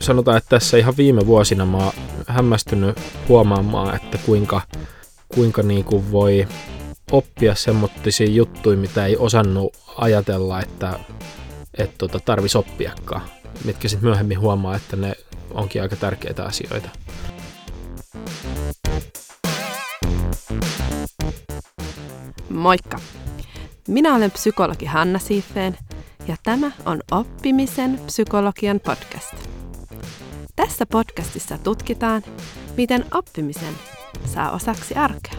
sanotaan, että tässä ihan viime vuosina mä oon hämmästynyt huomaamaan, että kuinka, kuinka niin kuin voi oppia semmoisia juttuja, mitä ei osannut ajatella, että, että tota, tarvisi oppiakaan. Mitkä sitten myöhemmin huomaa, että ne onkin aika tärkeitä asioita. Moikka! Minä olen psykologi Hanna Siifeen ja tämä on Oppimisen psykologian podcast. Tässä podcastissa tutkitaan, miten oppimisen saa osaksi arkea.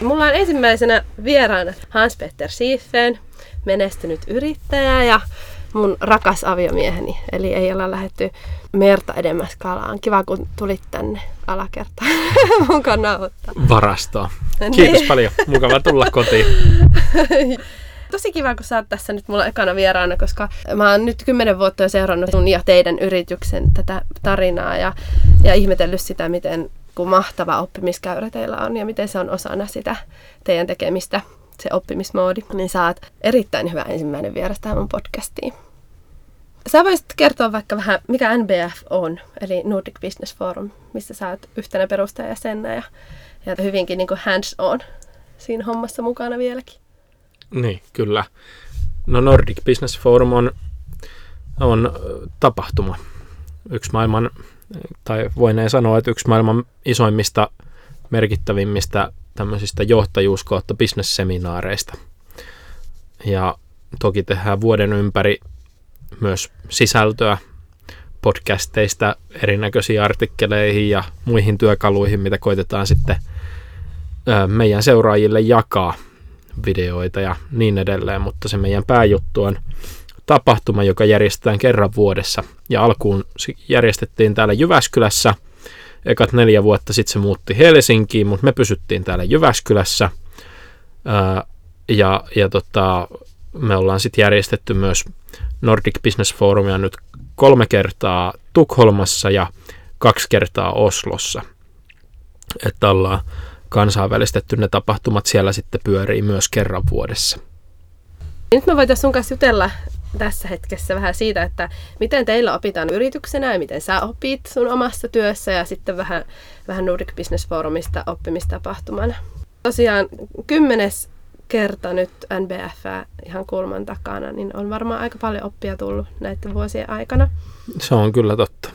Mulla on ensimmäisenä vieraana Hans-Peter Siifeen, menestynyt yrittäjä ja mun rakas aviomieheni. Eli ei olla lähetty merta edemmäs kalaan. Kiva, kun tulit tänne alakertaan mun nauhoittaa. Varastoa. Kiitos niin. paljon. Mukava tulla kotiin. Tosi kiva, kun sä oot tässä nyt mulla ekana vieraana, koska mä oon nyt kymmenen vuotta jo seurannut sun ja teidän yrityksen tätä tarinaa ja, ja ihmetellyt sitä, miten kun mahtava oppimiskäyrä teillä on ja miten se on osana sitä teidän tekemistä, se oppimismoodi, niin oot erittäin hyvä ensimmäinen vieras tähän mun podcastiin. Sä voisit kertoa vaikka vähän, mikä NBF on, eli Nordic Business Forum, missä sä oot yhtenä perustajajäsenä ja, ja hyvinkin niin hands-on siinä hommassa mukana vieläkin. Niin, kyllä. No Nordic Business Forum on, on tapahtuma. Yksi maailman, tai voineen sanoa, että yksi maailman isoimmista, merkittävimmistä tämmöisistä johtajuus kautta bisnesseminaareista. Ja toki tehdään vuoden ympäri myös sisältöä podcasteista erinäköisiin artikkeleihin ja muihin työkaluihin, mitä koitetaan sitten meidän seuraajille jakaa videoita ja niin edelleen, mutta se meidän pääjuttu on tapahtuma, joka järjestetään kerran vuodessa. Ja alkuun järjestettiin täällä Jyväskylässä. Ekat neljä vuotta sitten se muutti Helsinkiin, mutta me pysyttiin täällä Jyväskylässä. ja ja tota, me ollaan sitten järjestetty myös Nordic Business Forumia nyt kolme kertaa Tukholmassa ja kaksi kertaa Oslossa. Että ollaan kansainvälistetty ne tapahtumat siellä sitten pyörii myös kerran vuodessa. Nyt me voitaisiin sun kanssa jutella tässä hetkessä vähän siitä, että miten teillä opitaan yrityksenä ja miten sä opit sun omassa työssä ja sitten vähän, vähän Nordic Business Forumista oppimistapahtumana. Tosiaan kymmenes kerta nyt NBF ihan kulman takana, niin on varmaan aika paljon oppia tullut näiden vuosien aikana. Se on kyllä totta.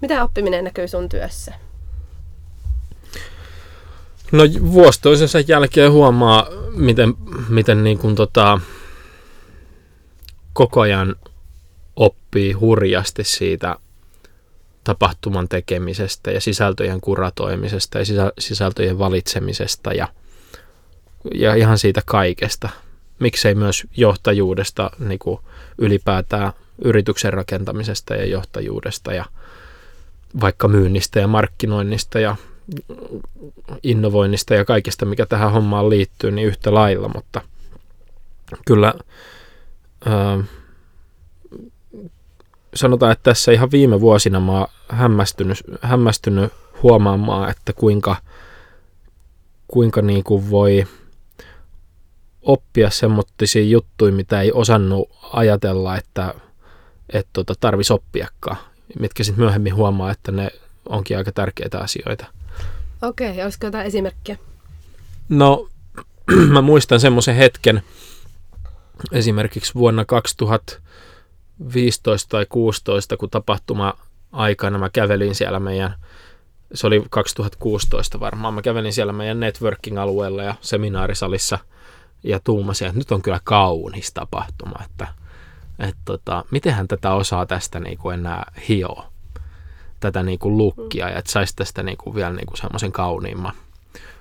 Mitä oppiminen näkyy sun työssä? No vuosi toisensa jälkeen huomaa, miten, miten niin kuin tota, koko ajan oppii hurjasti siitä tapahtuman tekemisestä ja sisältöjen kuratoimisesta ja sisältöjen valitsemisesta ja, ja ihan siitä kaikesta. Miksei myös johtajuudesta niin kuin ylipäätään yrityksen rakentamisesta ja johtajuudesta ja vaikka myynnistä ja markkinoinnista ja innovoinnista ja kaikesta, mikä tähän hommaan liittyy, niin yhtä lailla, mutta kyllä ää, sanotaan, että tässä ihan viime vuosina mä oon hämmästynyt, hämmästynyt huomaamaan, että kuinka, kuinka niin kuin voi oppia semmoisia juttuja, mitä ei osannut ajatella, että, että tota, tarvisi oppiakaan, mitkä sitten myöhemmin huomaa, että ne onkin aika tärkeitä asioita. Okei, okay, olisiko jotain esimerkkiä? No, mä muistan semmoisen hetken, esimerkiksi vuonna 2015 tai 2016, kun tapahtuma aikana mä kävelin siellä meidän, se oli 2016 varmaan, mä kävelin siellä meidän networking-alueella ja seminaarisalissa ja tuumasin, että nyt on kyllä kaunis tapahtuma, että, että tota, mitenhän tätä osaa tästä niin kuin enää hioa tätä niin kuin lukkia ja että saisi tästä niin kuin vielä niin kuin semmoisen kauniimman.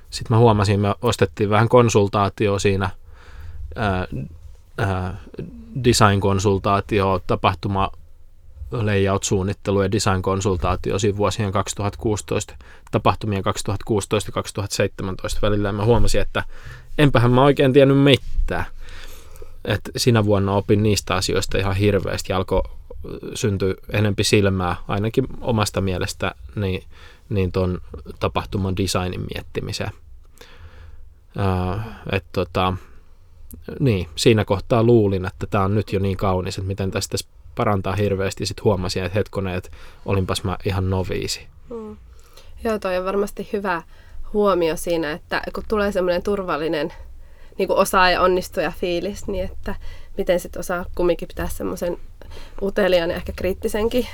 Sitten mä huomasin, me ostettiin vähän konsultaatio siinä, ää, ää, design-konsultaatio, tapahtuma, layout-suunnittelu ja design-konsultaatio siinä vuosien 2016, tapahtumien 2016-2017 välillä. Ja mä huomasin, että enpähän mä oikein tiennyt mitään. Et sinä vuonna opin niistä asioista ihan hirveästi ja alkoi syntyi enempi silmää, ainakin omasta mielestä, niin, niin tuon tapahtuman designin miettimiseen. Äh, et tota, niin, siinä kohtaa luulin, että tämä on nyt jo niin kaunis, että miten tästä parantaa hirveästi. Sitten huomasin, että hetkonen, että olinpas mä ihan noviisi. Mm. Joo, toi on varmasti hyvä huomio siinä, että kun tulee semmoinen turvallinen niin osaaja, onnistuja fiilis, niin että miten sitten osaa kumminkin pitää semmoisen uteliaan ja ehkä kriittisenkin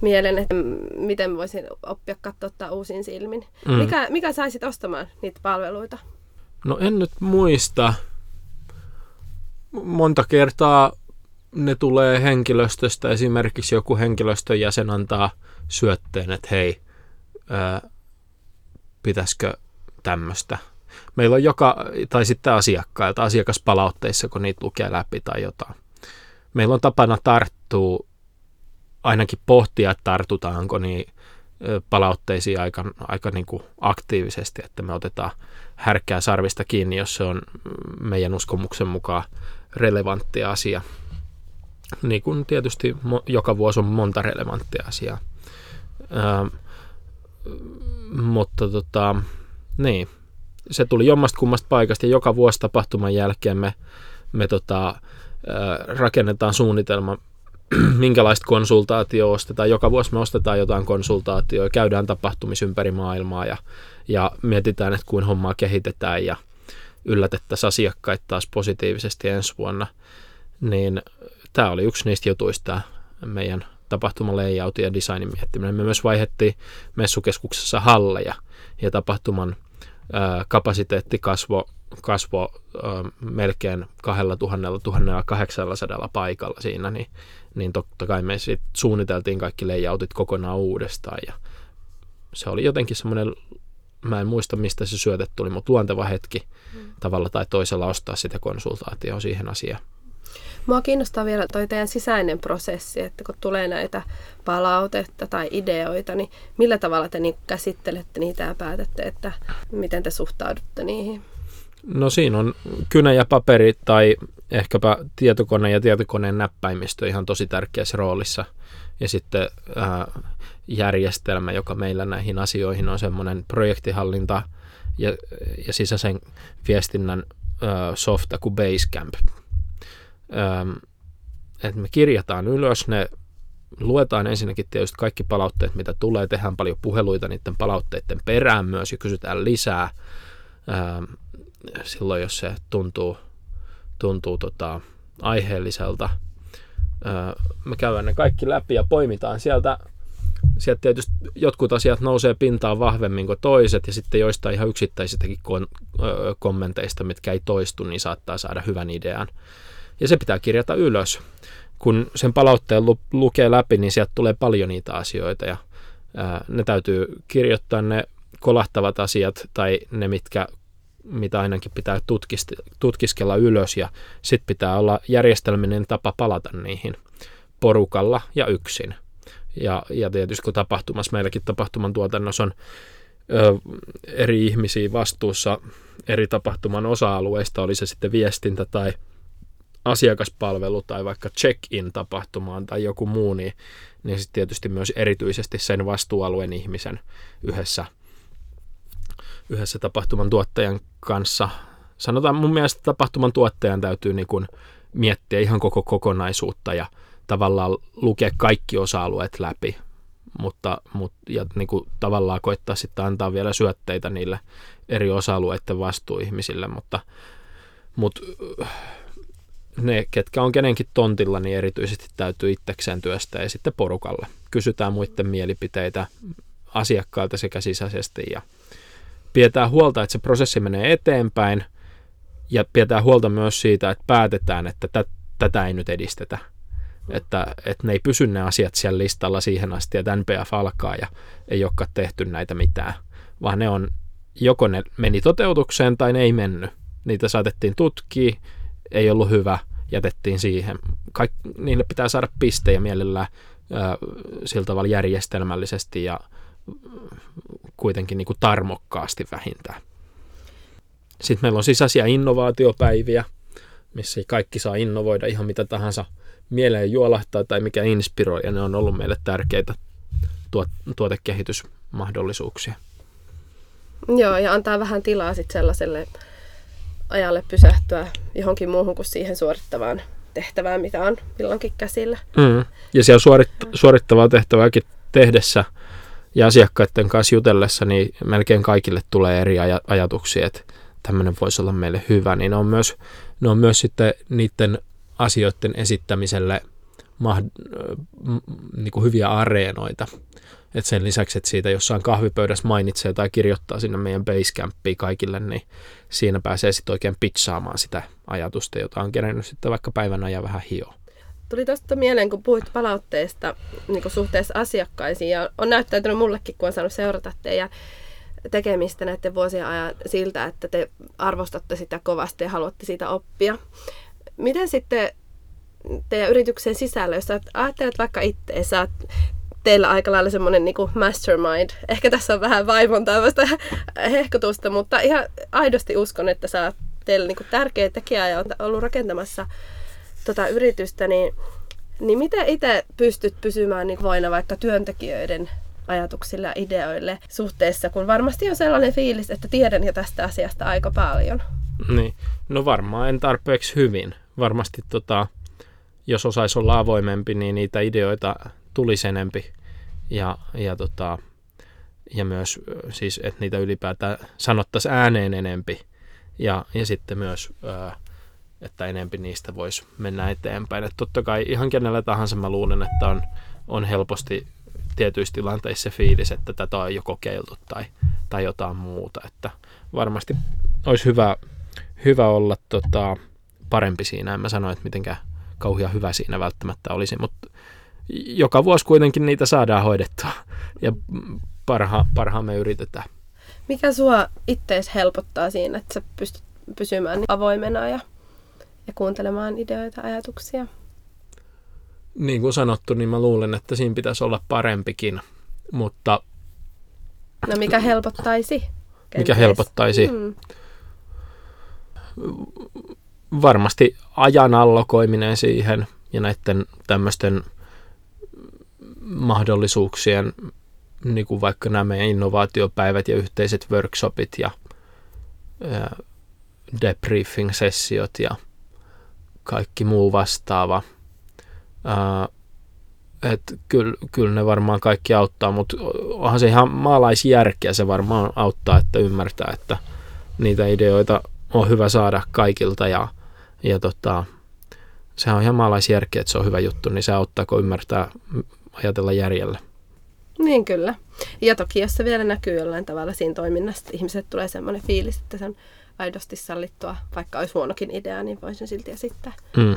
mielen, että miten voisin oppia katsoa uusin silmin. Mm. Mikä, mikä saisit ostamaan niitä palveluita? No en nyt muista. Monta kertaa ne tulee henkilöstöstä. Esimerkiksi joku henkilöstön jäsen antaa syötteen, että hei, ää, pitäisikö tämmöistä. Meillä on joka, tai sitten asiakkailta, asiakaspalautteissa, kun niitä lukee läpi tai jotain. Meillä on tapana tarttua, ainakin pohtia, että tartutaanko niin palautteisiin aika, aika niin kuin aktiivisesti, että me otetaan härkää sarvista kiinni, jos se on meidän uskomuksen mukaan relevantti asia. Niin kuin tietysti joka vuosi on monta relevanttia asiaa. Ää, mutta tota, niin, se tuli jommasta kummasta paikasta ja joka vuosi tapahtuman jälkeen me, me tota, rakennetaan suunnitelma, minkälaista konsultaatio ostetaan. Joka vuosi me ostetaan jotain konsultaatioa, käydään tapahtumissa ympäri maailmaa ja, ja mietitään, että kuin hommaa kehitetään ja yllätettäisiin asiakkaita taas positiivisesti ensi vuonna. Niin tämä oli yksi niistä jutuista meidän tapahtuman layout ja designin miettiminen. Me myös vaihettiin messukeskuksessa halleja ja tapahtuman kapasiteetti kasvo, kasvo melkein 2000-1800 paikalla siinä, niin, niin totta kai me sit suunniteltiin kaikki layoutit kokonaan uudestaan ja se oli jotenkin semmoinen, mä en muista mistä se syötet tuli, mutta luonteva hetki mm. tavalla tai toisella ostaa sitä konsultaatioa siihen asiaan. Mua kiinnostaa vielä toi teidän sisäinen prosessi, että kun tulee näitä palautetta tai ideoita, niin millä tavalla te niin käsittelette niitä ja päätätte, että miten te suhtaudutte niihin? No siinä on kynä ja paperi tai ehkäpä tietokone ja tietokoneen näppäimistö ihan tosi tärkeässä roolissa. Ja sitten ää, järjestelmä, joka meillä näihin asioihin on semmoinen projektihallinta ja, ja sisäisen viestinnän ää, softa kuin Basecamp että me kirjataan ylös ne, luetaan ensinnäkin tietysti kaikki palautteet, mitä tulee, tehdään paljon puheluita niiden palautteiden perään myös ja kysytään lisää. Silloin, jos se tuntuu, tuntuu tota, aiheelliselta. Me käydään ne kaikki läpi ja poimitaan sieltä. Sieltä tietysti jotkut asiat nousee pintaan vahvemmin kuin toiset, ja sitten joistain ihan yksittäisistäkin kommenteista, mitkä ei toistu, niin saattaa saada hyvän idean ja se pitää kirjata ylös. Kun sen palautteen lu- lukee läpi, niin sieltä tulee paljon niitä asioita ja ää, ne täytyy kirjoittaa ne kolahtavat asiat tai ne, mitkä, mitä ainakin pitää tutkist- tutkiskella ylös ja sitten pitää olla järjestelminen tapa palata niihin porukalla ja yksin. Ja, ja tietysti kun tapahtumassa, meilläkin tapahtuman tuotannossa on ö, eri ihmisiä vastuussa eri tapahtuman osa-alueista, oli se sitten viestintä tai asiakaspalvelu tai vaikka check-in tapahtumaan tai joku muu, niin, niin sitten tietysti myös erityisesti sen vastuualueen ihmisen yhdessä, yhdessä tapahtuman tuottajan kanssa. Sanotaan mun mielestä tapahtuman tuottajan täytyy niin kuin miettiä ihan koko kokonaisuutta ja tavallaan lukea kaikki osa-alueet läpi, mutta, mutta ja niin kuin tavallaan koittaa sitten antaa vielä syötteitä niille eri osa-alueiden vastuuihmisille, mutta, mutta ne, ketkä on kenenkin tontilla, niin erityisesti täytyy itsekseen työstää ja sitten porukalle. Kysytään muiden mielipiteitä asiakkailta sekä sisäisesti ja pidetään huolta, että se prosessi menee eteenpäin ja pidetään huolta myös siitä, että päätetään, että tä, tätä ei nyt edistetä. Että, että ne ei pysy ne asiat siellä listalla siihen asti, että NPF alkaa ja ei olekaan tehty näitä mitään, vaan ne on, joko ne meni toteutukseen tai ne ei mennyt. Niitä saatettiin tutkia, ei ollut hyvä, jätettiin siihen. Kaik, niille pitää saada pistejä mielellään ää, sillä tavalla järjestelmällisesti ja kuitenkin niin kuin tarmokkaasti vähintään. Sitten meillä on sisäisiä innovaatiopäiviä, missä kaikki saa innovoida ihan mitä tahansa mieleen juolahtaa tai mikä inspiroi, ja ne on ollut meille tärkeitä tuot, tuotekehitysmahdollisuuksia. Joo, ja antaa vähän tilaa sitten sellaiselle ajalle pysähtyä johonkin muuhun kuin siihen suorittavaan tehtävään, mitä on milloinkin käsillä. Mm. Ja siellä suorit- suorittavaa tehtävääkin tehdessä ja asiakkaiden kanssa jutellessa, niin melkein kaikille tulee eri aj- ajatuksia, että tämmöinen voisi olla meille hyvä, niin ne on myös, ne on myös sitten niiden asioiden esittämiselle mah- niin kuin hyviä areenoita. Et sen lisäksi, että siitä jossain kahvipöydässä mainitsee tai kirjoittaa sinne meidän Basecampiin kaikille, niin siinä pääsee sitten oikein pitsaamaan sitä ajatusta, jota on kerennyt sitten vaikka päivän ajan vähän hio. Tuli tuosta mieleen, kun puhuit palautteesta niin suhteessa asiakkaisiin, ja on näyttäytynyt mullekin, kun on saanut seurata teidän tekemistä näiden vuosien ajan siltä, että te arvostatte sitä kovasti ja haluatte siitä oppia. Miten sitten teidän yrityksen sisällä, jos ajattelet vaikka itse, sä teillä aika lailla semmoinen niin mastermind. Ehkä tässä on vähän vaivon tämmöistä hehkutusta, mutta ihan aidosti uskon, että sä teillä niin tärkeä tekijä ja on ollut rakentamassa tota yritystä, niin, niin miten itse pystyt pysymään niin voina vaikka työntekijöiden ajatuksille ja ideoille suhteessa, kun varmasti on sellainen fiilis, että tiedän jo tästä asiasta aika paljon. Niin, no varmaan en tarpeeksi hyvin. Varmasti tota, jos osaisi olla avoimempi, niin niitä ideoita tulisi enempi. Ja, ja, tota, ja myös siis, että niitä ylipäätään sanottaisiin ääneen enempi. Ja, ja sitten myös, että enempi niistä voisi mennä eteenpäin. Että totta kai ihan kenellä tahansa mä luulen, että on, on helposti tietyissä tilanteissa se fiilis, että tätä on jo kokeiltu tai, tai jotain muuta. Että varmasti olisi hyvä, hyvä olla tota, parempi siinä. En mä sano, että mitenkään kauhean hyvä siinä välttämättä olisi, mutta joka vuosi kuitenkin niitä saadaan hoidettua ja parha, parhaamme yritetään. Mikä sua ittees helpottaa siinä, että sä pystyt pysymään avoimena ja, ja kuuntelemaan ideoita, ajatuksia? Niin kuin sanottu, niin mä luulen, että siinä pitäisi olla parempikin, mutta... No mikä helpottaisi? Kenties? Mikä helpottaisi? Hmm. Varmasti ajan allokoiminen siihen ja näiden tämmöisten mahdollisuuksien, niin kuin vaikka nämä meidän innovaatiopäivät ja yhteiset workshopit ja, debriefing-sessiot ja kaikki muu vastaava. että kyllä, kyllä ne varmaan kaikki auttaa, mutta onhan se ihan maalaisjärkeä se varmaan auttaa, että ymmärtää, että niitä ideoita on hyvä saada kaikilta ja, ja tota, sehän on ihan maalaisjärkeä, että se on hyvä juttu, niin se auttaa, kun ymmärtää ajatella järjellä. Niin kyllä. Ja toki jos se vielä näkyy jollain tavalla siinä toiminnassa, ihmiset tulee semmoinen fiilis, että se on aidosti sallittua, vaikka olisi huonokin idea, niin voisin silti esittää. Mm.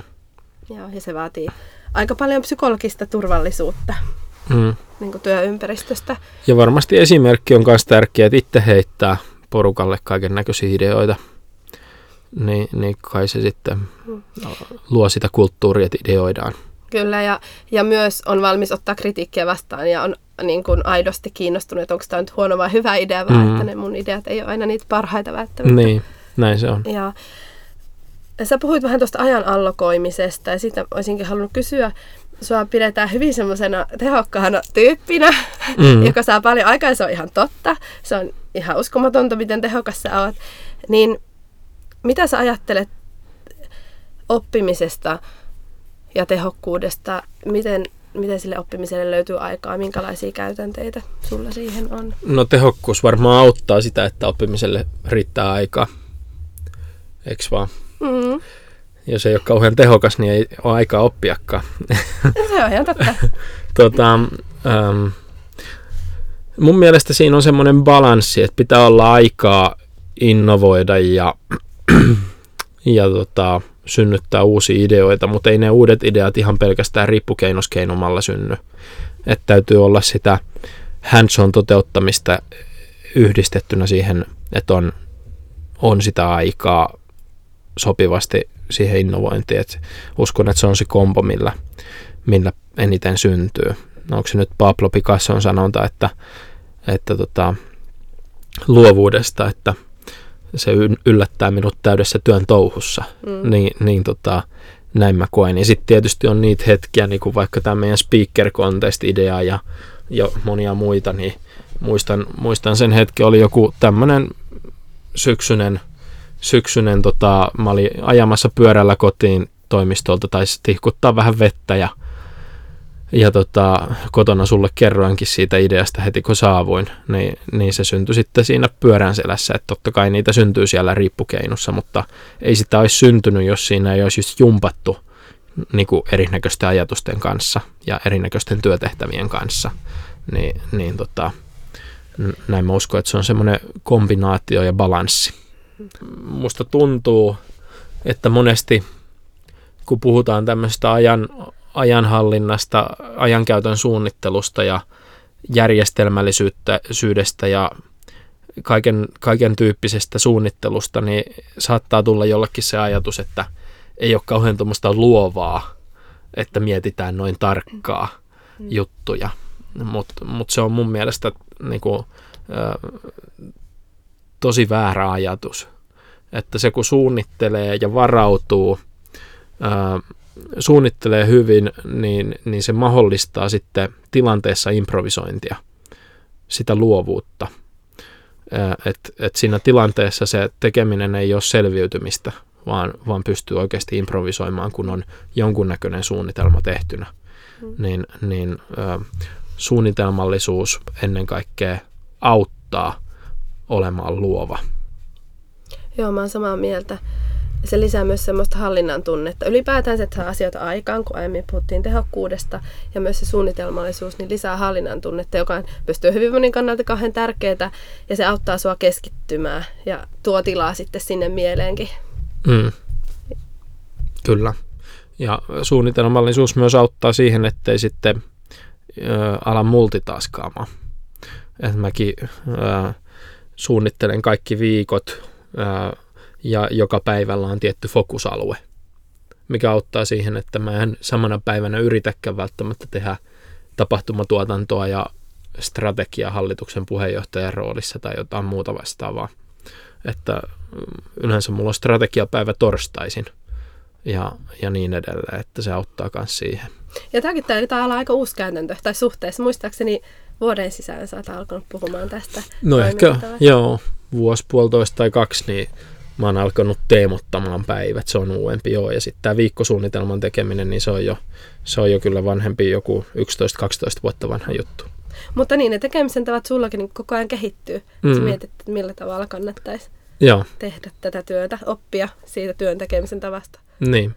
Joo, ja se vaatii aika paljon psykologista turvallisuutta mm. niin kuin työympäristöstä. Ja varmasti esimerkki on myös tärkeä, että itse heittää porukalle kaiken näköisiä ideoita. Niin, niin kai se sitten mm. luo sitä kulttuuria, että ideoidaan. Kyllä, ja, ja myös on valmis ottaa kritiikkiä vastaan ja on niin kuin aidosti kiinnostunut, että onko tämä nyt huono vai hyvä idea, vai mm. että ne mun ideat ei ole aina niitä parhaita välttämättä. Niin, näin se on. Ja, sä puhuit vähän tuosta ajan allokoimisesta, ja siitä olisinkin halunnut kysyä, sua pidetään hyvin semmoisena tehokkaana tyyppinä, mm. joka saa paljon aikaa, se on ihan totta. Se on ihan uskomatonta, miten tehokas sä oot. Niin mitä sä ajattelet oppimisesta ja tehokkuudesta. Miten, miten sille oppimiselle löytyy aikaa? Minkälaisia käytänteitä sulla siihen on? No tehokkuus varmaan auttaa sitä, että oppimiselle riittää aikaa. Eikö vaan? Mm. Jos ei ole kauhean tehokas, niin ei ole aikaa oppiakaan. Se on ihan totta. tota, um, mun mielestä siinä on semmoinen balanssi, että pitää olla aikaa innovoida ja, ja tota, synnyttää uusia ideoita, mutta ei ne uudet ideat ihan pelkästään rippukeinoskeinommalla synny. Että täytyy olla sitä hands-on toteuttamista yhdistettynä siihen, että on, on sitä aikaa sopivasti siihen innovointiin. Et uskon, että se on se kombo, millä, millä eniten syntyy. Onko se nyt Pablo Picasson sanonta, että, että tota, luovuudesta, että – se yllättää minut täydessä työn touhussa, mm. niin, niin tota, näin mä koen. Ja sitten tietysti on niitä hetkiä, niin kuin vaikka tämä meidän speaker contest-idea ja, ja monia muita, niin muistan, muistan sen hetki, oli joku tämmöinen syksyinen syksynen, tota, mä olin ajamassa pyörällä kotiin toimistolta, tai tihkuttaa vähän vettä ja ja tota, kotona sulle kerroinkin siitä ideasta heti kun saavuin, niin, niin se syntyi sitten siinä pyörän selässä, että totta kai niitä syntyy siellä riippukeinussa, mutta ei sitä olisi syntynyt, jos siinä ei olisi just jumpattu niin kuin erinäköisten ajatusten kanssa ja erinäköisten työtehtävien kanssa, niin, niin tota, näin mä uskon, että se on semmoinen kombinaatio ja balanssi. Musta tuntuu, että monesti kun puhutaan tämmöistä ajan, ajanhallinnasta, ajankäytön suunnittelusta ja järjestelmällisyydestä ja kaiken, kaiken tyyppisestä suunnittelusta, niin saattaa tulla jollekin se ajatus, että ei ole kauhean tuommoista luovaa, että mietitään noin tarkkaa mm. juttuja. Mutta mut se on mun mielestä niinku, ö, tosi väärä ajatus. Että se kun suunnittelee ja varautuu, ö, suunnittelee hyvin, niin, niin se mahdollistaa sitten tilanteessa improvisointia, sitä luovuutta. Että et siinä tilanteessa se tekeminen ei ole selviytymistä, vaan, vaan pystyy oikeasti improvisoimaan, kun on jonkunnäköinen suunnitelma tehtynä. Mm. Niin, niin ö, suunnitelmallisuus ennen kaikkea auttaa olemaan luova. Joo, mä oon samaa mieltä se lisää myös semmoista hallinnan tunnetta. Ylipäätään se, että saa asioita aikaan, kun aiemmin puhuttiin tehokkuudesta, ja myös se suunnitelmallisuus, niin lisää hallinnan tunnetta, joka on pystyy hyvinvoinnin kannalta kauhean tärkeää, ja se auttaa sua keskittymään ja tuo tilaa sitten sinne mieleenkin. Mm. Kyllä. Ja suunnitelmallisuus myös auttaa siihen, ettei sitten ö, ala multitaskaamaan. Että mäkin ö, suunnittelen kaikki viikot, ö, ja joka päivällä on tietty fokusalue, mikä auttaa siihen, että mä en samana päivänä yritäkään välttämättä tehdä tapahtumatuotantoa ja strategia hallituksen puheenjohtajan roolissa tai jotain muuta vastaavaa. Että mm, yleensä mulla on strategiapäivä torstaisin ja, ja niin edelleen, että se auttaa myös siihen. Ja tämäkin taitaa olla aika uusi käytäntö, tai suhteessa. Muistaakseni vuoden sisään sä oot alkanut puhumaan tästä. No ehkä, joo, vuosi, puolitoista tai kaksi, niin mä oon alkanut teemottamaan päivät, se on uudempi joo. Ja sitten tämä viikkosuunnitelman tekeminen, niin se on jo, se on jo kyllä vanhempi, joku 11-12 vuotta vanha juttu. Mutta niin, ne tekemisen tavat sullakin niin koko ajan kehittyy. Mm. Sä mietit, että millä tavalla kannattaisi Joo. tehdä tätä työtä, oppia siitä työn tekemisen tavasta. Niin,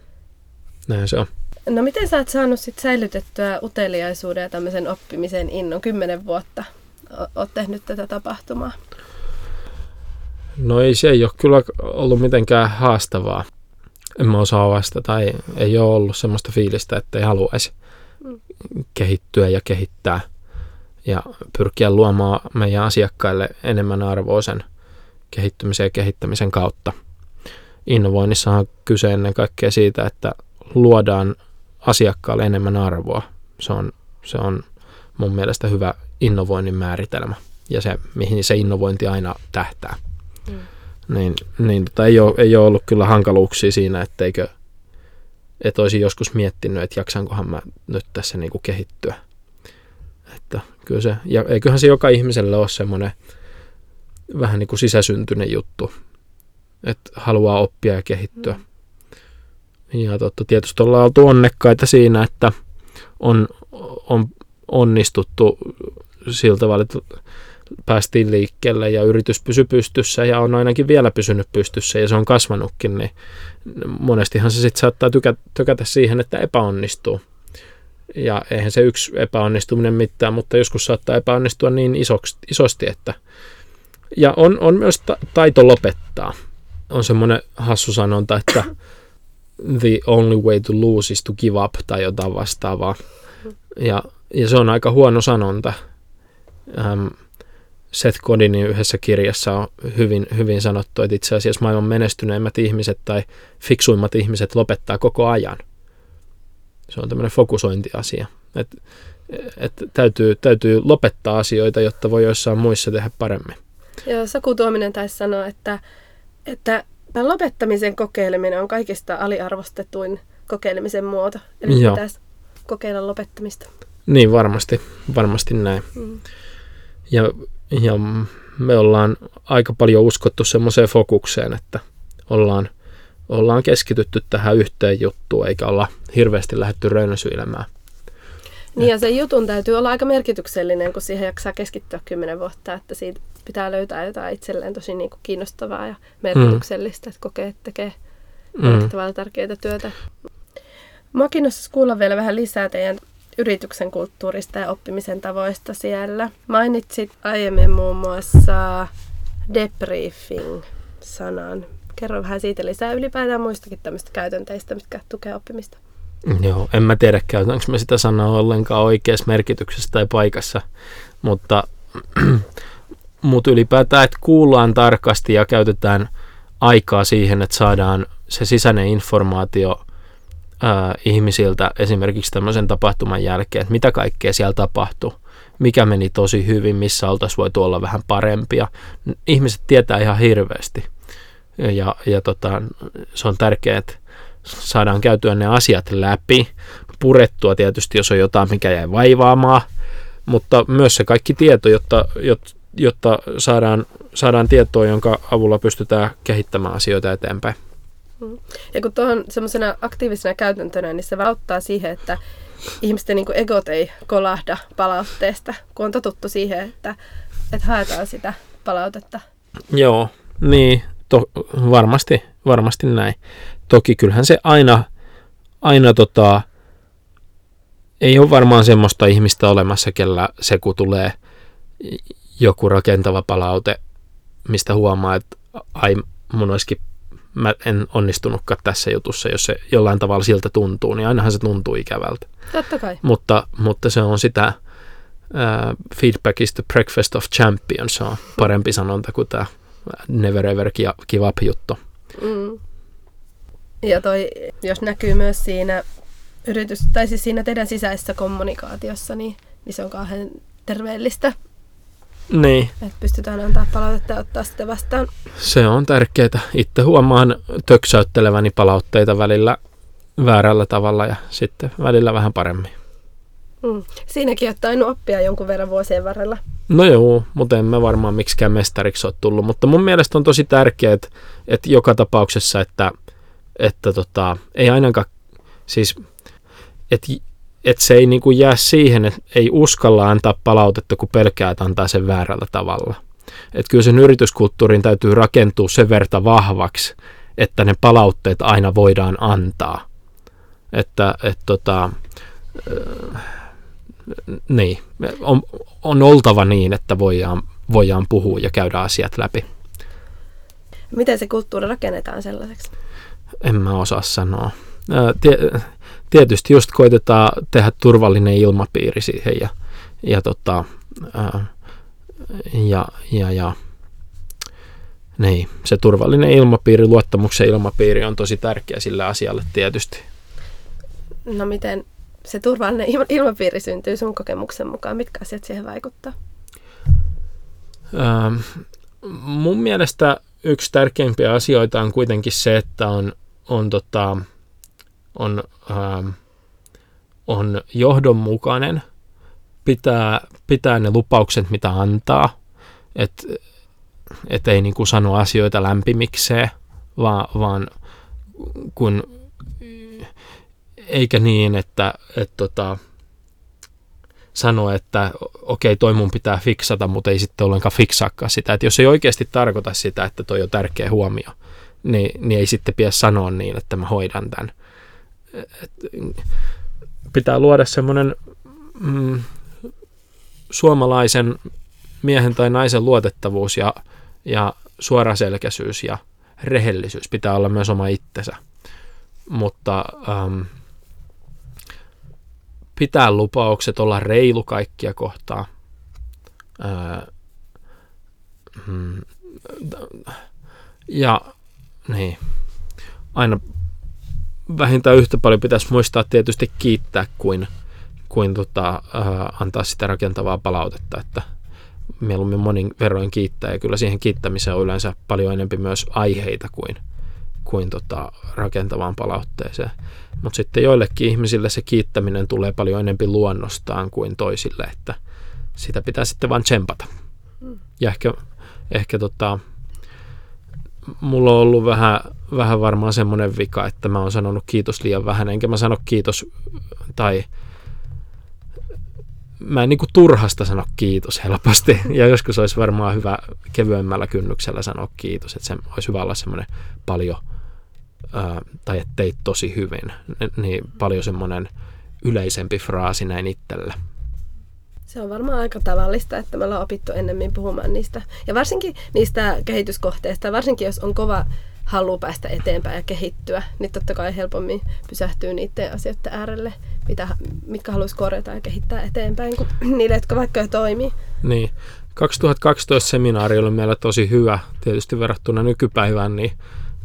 näin se on. No miten sä oot saanut sit säilytettyä uteliaisuuden ja tämmöisen oppimisen innon kymmenen vuotta? Oot tehnyt tätä tapahtumaa. No ei se ei ole kyllä ollut mitenkään haastavaa. En mä osaa vastata. Ei, ei ole ollut semmoista fiilistä, että ei haluaisi kehittyä ja kehittää ja pyrkiä luomaan meidän asiakkaille enemmän arvoa sen kehittymisen ja kehittämisen kautta. Innovoinnissa on kyse ennen kaikkea siitä, että luodaan asiakkaalle enemmän arvoa. Se on, se on mun mielestä hyvä innovoinnin määritelmä ja se, mihin se innovointi aina tähtää. Mm. Niin, niin tota, ei, ole, ei ole ollut kyllä hankaluuksia siinä, etteikö et olisi joskus miettinyt, että jaksankohan mä nyt tässä niin kuin kehittyä. Että kyllä se, ja eiköhän se joka ihmiselle ole semmoinen vähän niin kuin sisäsyntyinen juttu, että haluaa oppia ja kehittyä. Mm. Ja totta, tietysti ollaan oltu onnekkaita siinä, että on, on onnistuttu siltä tavalla, että päästiin liikkeelle ja yritys pysyi pystyssä ja on ainakin vielä pysynyt pystyssä ja se on kasvanutkin, niin monestihan se sitten saattaa tykä, tykätä siihen, että epäonnistuu. Ja eihän se yksi epäonnistuminen mitään, mutta joskus saattaa epäonnistua niin isoksi, isosti, että... Ja on, on myös ta- taito lopettaa. On semmoinen hassu sanonta, että the only way to lose is to give up tai jotain vastaavaa. Ja, ja se on aika huono sanonta. Ähm, Seth Godinin yhdessä kirjassa on hyvin, hyvin sanottu, että itse asiassa maailman menestyneimmät ihmiset tai fiksuimmat ihmiset lopettaa koko ajan. Se on tämmöinen fokusointiasia. Että et täytyy, täytyy lopettaa asioita, jotta voi joissain muissa tehdä paremmin. Joo, Saku Tuominen taisi sanoa, että, että tämän lopettamisen kokeileminen on kaikista aliarvostetuin kokeilemisen muoto. Eli Joo. pitäisi kokeilla lopettamista. Niin, varmasti. Varmasti näin. Mm. Ja ja me ollaan aika paljon uskottu semmoiseen fokukseen, että, ollaan, ollaan keskitytty tähän yhteen juttuun, eikä olla hirveästi lähdetty rönnösyilemään. Niin ja se jutun täytyy olla aika merkityksellinen, kun siihen jaksaa keskittyä kymmenen vuotta, että siitä pitää löytää jotain itselleen tosi niin kuin kiinnostavaa ja merkityksellistä, mm. että kokee, että tekee merkittävää mm. tärkeää työtä. Mua kiinnostaisi kuulla vielä vähän lisää teidän yrityksen kulttuurista ja oppimisen tavoista siellä. Mainitsit aiemmin muun muassa debriefing-sanan. Kerro vähän siitä lisää ylipäätään muistakin tämmöistä käytänteistä, mitkä tukee oppimista. Joo, en mä tiedä käytänkö mä sitä sanaa ollenkaan oikeassa merkityksessä tai paikassa, mutta, mutta ylipäätään, että kuullaan tarkasti ja käytetään aikaa siihen, että saadaan se sisäinen informaatio ää, ihmisiltä esimerkiksi tämmöisen tapahtuman jälkeen, että mitä kaikkea siellä tapahtui, mikä meni tosi hyvin, missä oltaisiin voitu olla vähän parempia. Ihmiset tietää ihan hirveästi ja, ja tota, se on tärkeää, että saadaan käytyä ne asiat läpi, purettua tietysti, jos on jotain, mikä jäi vaivaamaan, mutta myös se kaikki tieto, jotta, jotta, jotta saadaan, saadaan tietoa, jonka avulla pystytään kehittämään asioita eteenpäin. Mm. Ja kun tuohon semmoisena aktiivisena käytäntönä, niin se auttaa siihen, että ihmisten niin egot ei kolahda palautteesta, kun on totuttu siihen, että, että haetaan sitä palautetta. Joo, niin, to, varmasti, varmasti näin. Toki kyllähän se aina, aina tota, ei ole varmaan semmoista ihmistä olemassa, kellä se kun tulee joku rakentava palaute, mistä huomaa, että ai, mun olisikin mä en onnistunutkaan tässä jutussa, jos se jollain tavalla siltä tuntuu, niin ainahan se tuntuu ikävältä. Totta kai. Mutta, mutta se on sitä, uh, feedback is the breakfast of champions, se on parempi sanonta kuin tämä never ever give up juttu. Mm. Ja toi, jos näkyy myös siinä yritys, tai siis siinä teidän sisäisessä kommunikaatiossa, niin, niin se on kauhean terveellistä. Niin. Että pystytään antaa palautetta ja ottaa sitä vastaan. Se on tärkeää. Itse huomaan töksäytteleväni palautteita välillä väärällä tavalla ja sitten välillä vähän paremmin. Mm. Siinäkin on tainnut oppia jonkun verran vuosien varrella. No joo, mutta en mä varmaan miksikään mestariksi ole tullut. Mutta mun mielestä on tosi tärkeää, että, että joka tapauksessa, että, että tota, ei ainakaan, siis, että, että se ei niin kuin jää siihen, että ei uskalla antaa palautetta, kun pelkää, että antaa sen väärällä tavalla. Että kyllä sen yrityskulttuurin täytyy rakentua sen verta vahvaksi, että ne palautteet aina voidaan antaa. Että, että tota, niin, on, on oltava niin, että voidaan, voidaan puhua ja käydä asiat läpi. Miten se kulttuuri rakennetaan sellaiseksi? En mä osaa sanoa. Tietysti just koitetaan tehdä turvallinen ilmapiiri siihen ja, ja, tota, ja, ja, ja niin, se turvallinen ilmapiiri, luottamuksen ilmapiiri on tosi tärkeä sille asialle tietysti. No miten se turvallinen ilmapiiri syntyy sun kokemuksen mukaan? Mitkä asiat siihen vaikuttaa? Ähm, mun mielestä yksi tärkeimpiä asioita on kuitenkin se, että on, on, tota, on, ähm, on johdonmukainen, pitää, pitää ne lupaukset, mitä antaa, että et ei niin kuin sano asioita lämpimikseen, vaan, vaan kun eikä niin, että et tota, sano, että okei, toi mun pitää fiksata, mutta ei sitten ollenkaan fiksaakaan sitä. Että jos ei oikeasti tarkoita sitä, että toi on tärkeä huomio, niin, niin ei sitten pidä sanoa niin, että mä hoidan tämän. Pitää luoda semmoinen mm, suomalaisen miehen tai naisen luotettavuus ja, ja suoraselkäisyys ja rehellisyys pitää olla myös oma itsensä. Mutta ähm, pitää lupaukset, olla reilu kaikkia kohtaa. Ää, mm, ja niin, aina vähintään yhtä paljon pitäisi muistaa tietysti kiittää kuin, kuin tota, ää, antaa sitä rakentavaa palautetta, että mieluummin monin verroin kiittää ja kyllä siihen kiittämiseen on yleensä paljon enemmän myös aiheita kuin, kuin tota, rakentavaan palautteeseen. Mutta sitten joillekin ihmisille se kiittäminen tulee paljon enemmän luonnostaan kuin toisille, että sitä pitää sitten vain tsempata. Mm. Ja ehkä, ehkä tota, mulla on ollut vähän, vähän varmaan semmoinen vika, että mä oon sanonut kiitos liian vähän, enkä mä sano kiitos tai mä en niin kuin turhasta sano kiitos helposti. Ja joskus olisi varmaan hyvä kevyemmällä kynnyksellä sanoa kiitos, että se olisi hyvä olla semmoinen paljon, ää, tai että teit tosi hyvin, niin paljon semmoinen yleisempi fraasi näin itselle. Se on varmaan aika tavallista, että me ollaan opittu ennemmin puhumaan niistä. Ja varsinkin niistä kehityskohteista, varsinkin jos on kova halu päästä eteenpäin ja kehittyä, niin totta kai helpommin pysähtyy niiden asioiden äärelle, mitä, mitkä haluaisi korjata ja kehittää eteenpäin, kuin niille, jotka vaikka jo toimii. Niin. 2012 seminaari oli meillä tosi hyvä, tietysti verrattuna nykypäivään, niin,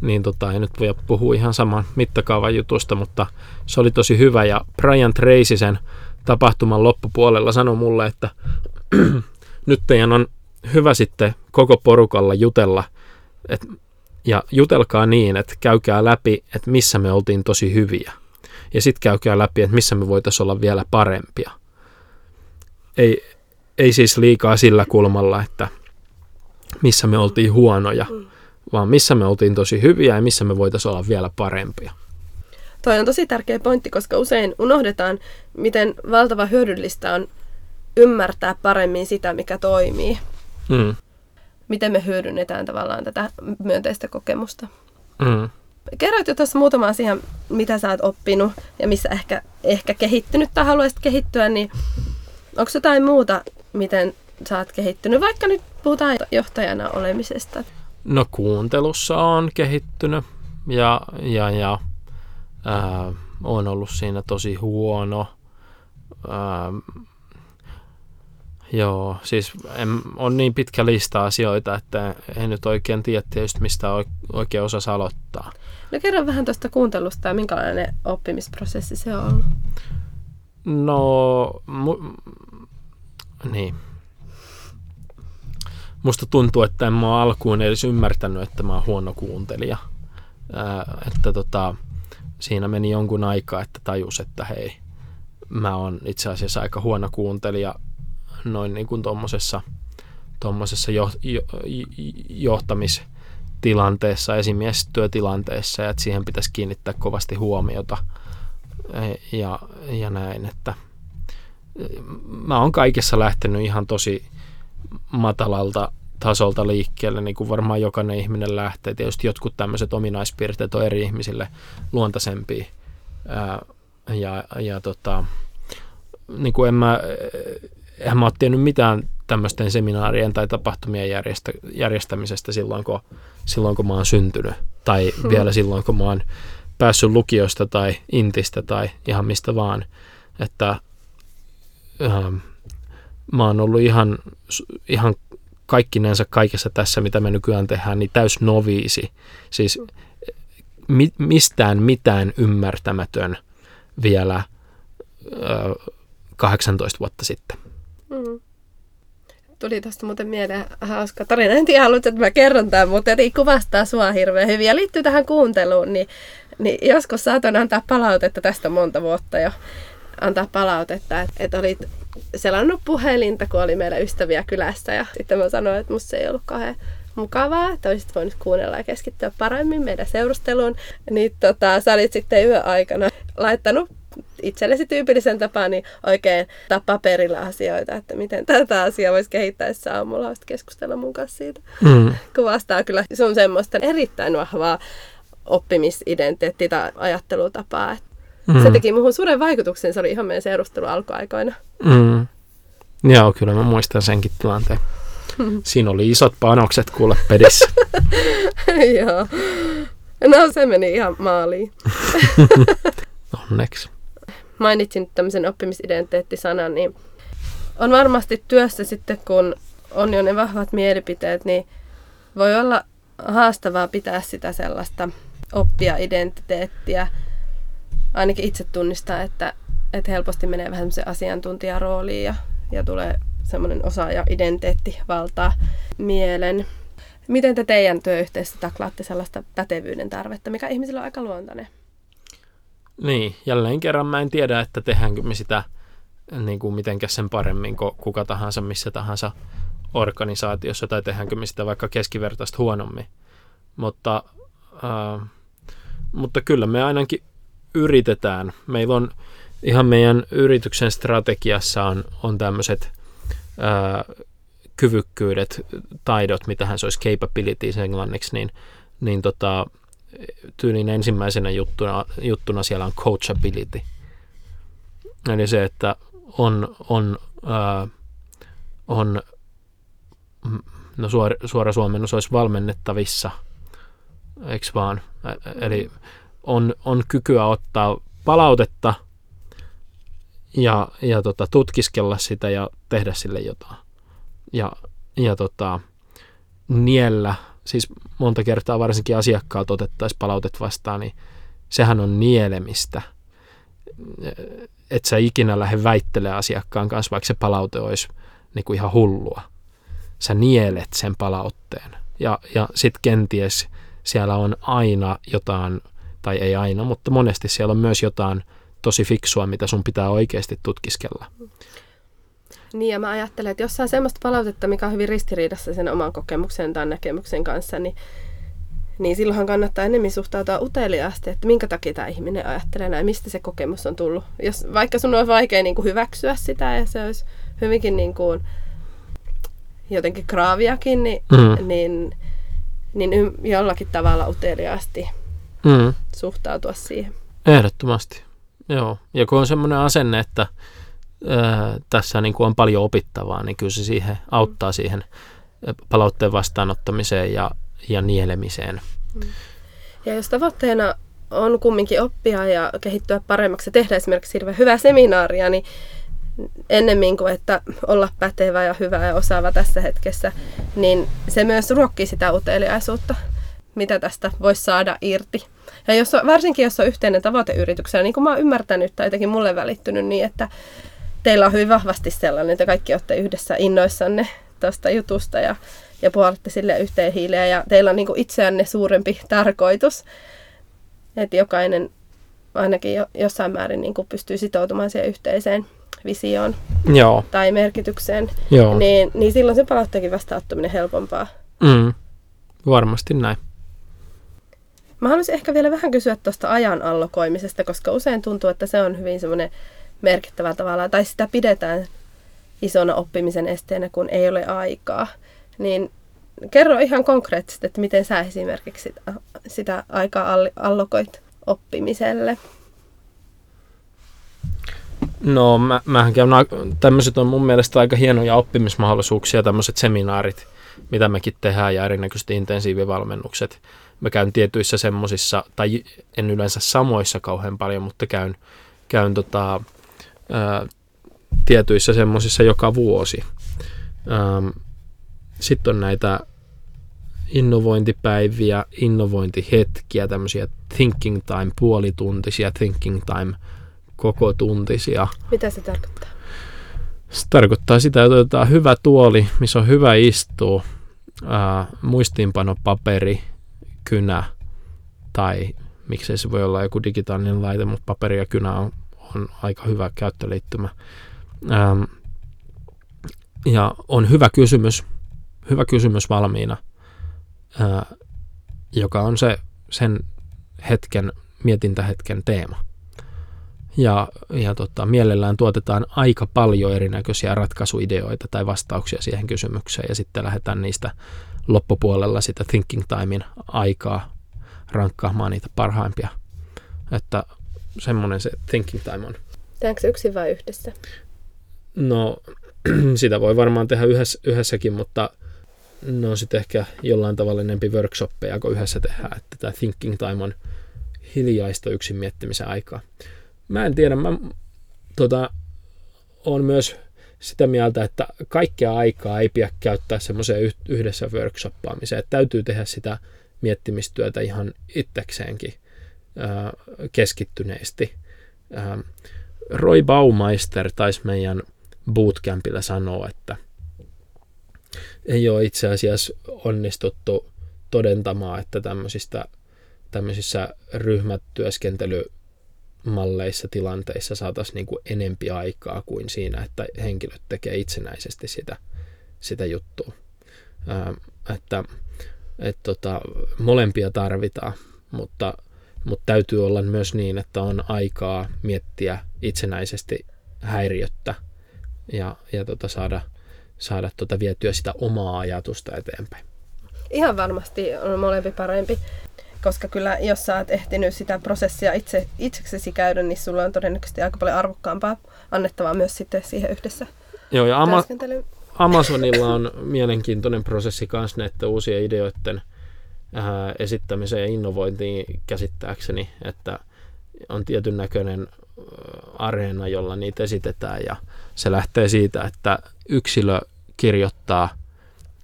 niin tota, ei nyt voi puhua ihan saman mittakaavan jutusta, mutta se oli tosi hyvä. Ja Brian Tracy sen tapahtuman loppupuolella sanoi mulle, että nyt teidän on hyvä sitten koko porukalla jutella, että ja jutelkaa niin, että käykää läpi, että missä me oltiin tosi hyviä. Ja sitten käykää läpi, että missä me voitaisiin olla vielä parempia. Ei, ei siis liikaa sillä kulmalla, että missä me oltiin huonoja, vaan missä me oltiin tosi hyviä ja missä me voitaisiin olla vielä parempia. Toi on tosi tärkeä pointti, koska usein unohdetaan, miten valtava hyödyllistä on ymmärtää paremmin sitä, mikä toimii. Mm miten me hyödynnetään tavallaan tätä myönteistä kokemusta. Mm. Kerroit jo tuossa muutama asia, mitä sä oot oppinut ja missä ehkä, ehkä kehittynyt tai haluaisit kehittyä, niin onko jotain muuta, miten sä oot kehittynyt, vaikka nyt puhutaan johtajana olemisesta? No kuuntelussa on kehittynyt ja, ja, ja ää, on ollut siinä tosi huono. Ää, Joo, siis en, on niin pitkä lista asioita, että en nyt oikein tiedä tietysti, mistä oikein osa aloittaa. No kerro vähän tuosta kuuntelusta ja minkälainen oppimisprosessi se on ollut? No, mu- niin. Musta tuntuu, että en mä alkuun edes ymmärtänyt, että mä oon huono kuuntelija. Ää, että tota, siinä meni jonkun aikaa, että tajus, että hei, mä oon itse asiassa aika huono kuuntelija noin niin kuin tuommoisessa tuommoisessa jo, jo, johtamistilanteessa, esimiestyötilanteessa, ja että siihen pitäisi kiinnittää kovasti huomiota e, ja, ja näin, että e, mä oon kaikessa lähtenyt ihan tosi matalalta tasolta liikkeelle, niin kuin varmaan jokainen ihminen lähtee. Tietysti jotkut tämmöiset ominaispiirteet on eri ihmisille luontaisempia. Ää, ja, ja tota, niin kuin en mä eihän mä ole tiennyt mitään tämmöisten seminaarien tai tapahtumien järjestä, järjestämisestä silloin kun, silloin, kun mä oon syntynyt. Tai hmm. vielä silloin, kun mä oon päässyt lukiosta tai intistä tai ihan mistä vaan. Että äh, mä oon ollut ihan, ihan kaikkinensa kaikessa tässä, mitä me nykyään tehdään, niin täys noviisi. Siis mi, mistään mitään ymmärtämätön vielä äh, 18 vuotta sitten. Mm. Tuli tuosta muuten mieleen hauska tarina. En tiedä, haluat, että mä kerron tämän, mutta eli kuvastaa sua hirveän hyvin. Ja liittyy tähän kuunteluun, niin, niin joskus saatoin antaa palautetta tästä monta vuotta jo. Antaa palautetta, että, että olit selannut puhelinta, kun oli meillä ystäviä kylässä. Ja sitten mä sanoin, että musta ei ollut kauhean mukavaa, että olisit voinut kuunnella ja keskittyä paremmin meidän seurusteluun. Niin tota, sä olit sitten yöaikana laittanut itsellesi tyypillisen tapaan niin oikein paperilla asioita, että miten tätä asiaa voisi kehittää, jos aamulla olisit keskustella mun kanssa siitä. Mm. Kuvastaa kyllä, se on semmoista erittäin vahvaa oppimisidentiteetti tai ajattelutapaa. Mm. Se teki muuhun suuren vaikutuksen, se oli ihan meidän seurustelu alkuaikoina. Mm. Joo, kyllä mä muistan senkin tilanteen. Siinä oli isot panokset kuule pedissä. Joo. No se meni ihan maaliin. Onneksi mainitsin tämmöisen oppimisidentiteettisanan, niin on varmasti työssä sitten, kun on jo ne vahvat mielipiteet, niin voi olla haastavaa pitää sitä sellaista oppia identiteettiä. Ainakin itse tunnistaa, että, että helposti menee vähän se asiantuntijarooliin ja, ja tulee semmoinen osaaja identiteetti valtaa mielen. Miten te teidän työyhteisössä taklaatte sellaista pätevyyden tarvetta, mikä ihmisillä on aika luontainen? Niin, jälleen kerran mä en tiedä, että tehdäänkö me sitä niin kuin mitenkä sen paremmin kuin kuka tahansa missä tahansa organisaatiossa tai tehdäänkö me sitä vaikka keskivertaista huonommin. mutta, ää, mutta kyllä me ainakin yritetään. Meillä on ihan meidän yrityksen strategiassa on, on tämmöiset kyvykkyydet, taidot, mitähän se olisi capabilities englanniksi, niin, niin tota, tyylin ensimmäisenä juttuna, juttuna siellä on coachability. Eli se, että on, on, ää, on no suora, suora suomennus olisi valmennettavissa, eikö vaan? Eli on, on kykyä ottaa palautetta ja, ja tota, tutkiskella sitä ja tehdä sille jotain. Ja, ja tota, niellä, siis monta kertaa varsinkin asiakkaalta otettaisiin palautet vastaan, niin sehän on nielemistä. Että sä ikinä lähde väittele asiakkaan kanssa, vaikka se palaute olisi niin kuin ihan hullua. Sä nielet sen palautteen. Ja, ja sitten kenties siellä on aina jotain, tai ei aina, mutta monesti siellä on myös jotain tosi fiksua, mitä sun pitää oikeasti tutkiskella. Niin, ja mä ajattelen, että jos saa semmoista palautetta, mikä on hyvin ristiriidassa sen oman kokemuksen tai näkemyksen kanssa, niin, niin silloinhan kannattaa enemmän suhtautua uteliaasti, että minkä takia tämä ihminen ajattelee näin, mistä se kokemus on tullut. Jos, vaikka sun on vaikea niin kuin hyväksyä sitä ja se olisi hyvinkin niin kuin, jotenkin kraaviakin, niin, mm. niin, niin jollakin tavalla uteliaasti mm. suhtautua siihen. Ehdottomasti, joo. Ja kun on semmoinen asenne, että tässä niin kuin on paljon opittavaa, niin kyllä se siihen auttaa siihen palautteen vastaanottamiseen ja, ja nielemiseen. Ja jos tavoitteena on kumminkin oppia ja kehittyä paremmaksi ja tehdä esimerkiksi hirveän hyvää seminaaria, niin ennemmin kuin että olla pätevä ja hyvä ja osaava tässä hetkessä, niin se myös ruokkii sitä uteliaisuutta, mitä tästä voisi saada irti. Ja jos on, varsinkin jos on yhteinen tavoite yrityksellä, niin kuin mä oon ymmärtänyt tai jotenkin mulle välittynyt, niin että teillä on hyvin vahvasti sellainen, että kaikki olette yhdessä innoissanne tuosta jutusta ja, ja puolette sille yhteen hiileen ja teillä on niin kuin itseänne suurempi tarkoitus, että jokainen ainakin jo, jossain määrin niin kuin pystyy sitoutumaan siihen yhteiseen visioon Joo. tai merkitykseen, Joo. Niin, niin silloin se palautteekin vastaanottaminen helpompaa. Mm, varmasti näin. Mä haluaisin ehkä vielä vähän kysyä tuosta ajan allokoimisesta, koska usein tuntuu, että se on hyvin semmoinen merkittävä tavalla, tai sitä pidetään isona oppimisen esteenä, kun ei ole aikaa. Niin kerro ihan konkreettisesti, että miten sä esimerkiksi sitä, sitä aikaa allokoit oppimiselle. No mä, mähän käyn, tämmöiset on mun mielestä aika hienoja oppimismahdollisuuksia, tämmöiset seminaarit, mitä mekin tehdään ja erinäköiset intensiivivalmennukset. Mä käyn tietyissä semmosissa, tai en yleensä samoissa kauhean paljon, mutta käyn, käyn tota, ää, tietyissä semmosissa joka vuosi. Sitten on näitä innovointipäiviä, innovointihetkiä, tämmöisiä thinking time puolituntisia, thinking time koko tuntisia. Mitä se tarkoittaa? Se tarkoittaa sitä, että otetaan hyvä tuoli, missä on hyvä istua, ää, muistiinpanopaperi, kynä tai miksei se voi olla joku digitaalinen laite, mutta paperi ja kynä on, on aika hyvä käyttöliittymä. Ähm, ja on hyvä kysymys, hyvä kysymys valmiina, ää, joka on se sen hetken, mietintähetken teema. Ja, ja tota, mielellään tuotetaan aika paljon erinäköisiä ratkaisuideoita tai vastauksia siihen kysymykseen ja sitten lähdetään niistä loppupuolella sitä thinking timein aikaa rankkaamaan niitä parhaimpia. Että semmoinen se thinking time on. Tehdäänkö yksin vai yhdessä? No, sitä voi varmaan tehdä yhdessä, yhdessäkin, mutta no on sitten ehkä jollain tavalla enempi workshoppeja, kun yhdessä tehdään. Että tämä thinking time on hiljaista yksin miettimisen aikaa. Mä en tiedä, mä tota, on myös sitä mieltä, että kaikkea aikaa ei pidä käyttää semmoiseen yhdessä workshoppaamiseen. Että täytyy tehdä sitä miettimistyötä ihan itsekseenkin keskittyneesti. Roy Baumeister taisi meidän bootcampilla sanoa, että ei ole itse asiassa onnistuttu todentamaan, että tämmöisistä, tämmöisissä ryhmätyöskentely malleissa, tilanteissa saataisiin niin kuin enempi aikaa kuin siinä, että henkilöt tekee itsenäisesti sitä, sitä juttua. Ää, että et tota, molempia tarvitaan, mutta, mutta täytyy olla myös niin, että on aikaa miettiä itsenäisesti häiriöttä ja, ja tota saada, saada tota vietyä sitä omaa ajatusta eteenpäin. Ihan varmasti on molempi parempi, koska kyllä jos sä oot ehtinyt sitä prosessia itse, itseksesi käydä, niin sulla on todennäköisesti aika paljon arvokkaampaa annettavaa myös sitten siihen yhdessä Joo, ja Ama- Amazonilla on mielenkiintoinen prosessi myös näiden uusien ideoiden ää, esittämiseen ja innovointiin käsittääkseni, että on tietyn näköinen areena, jolla niitä esitetään ja se lähtee siitä, että yksilö kirjoittaa,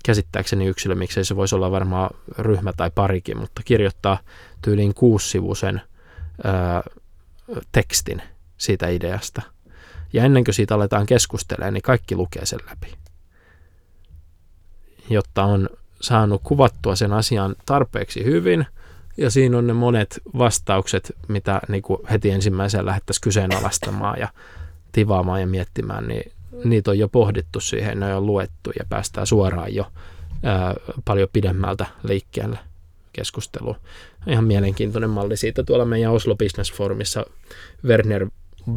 käsittääkseni yksilö, miksei se voisi olla varmaan ryhmä tai parikin, mutta kirjoittaa tyyliin kuussivuisen ää, tekstin siitä ideasta. Ja ennen kuin siitä aletaan keskustelemaan, niin kaikki lukee sen läpi. Jotta on saanut kuvattua sen asian tarpeeksi hyvin, ja siinä on ne monet vastaukset, mitä niin kuin heti ensimmäisenä lähdettäisiin kyseenalaistamaan ja tivaamaan ja miettimään, niin niitä on jo pohdittu siihen, ne on jo luettu ja päästään suoraan jo ää, paljon pidemmältä liikkeelle keskusteluun. Ihan mielenkiintoinen malli siitä tuolla meidän Oslo Business Forumissa Werner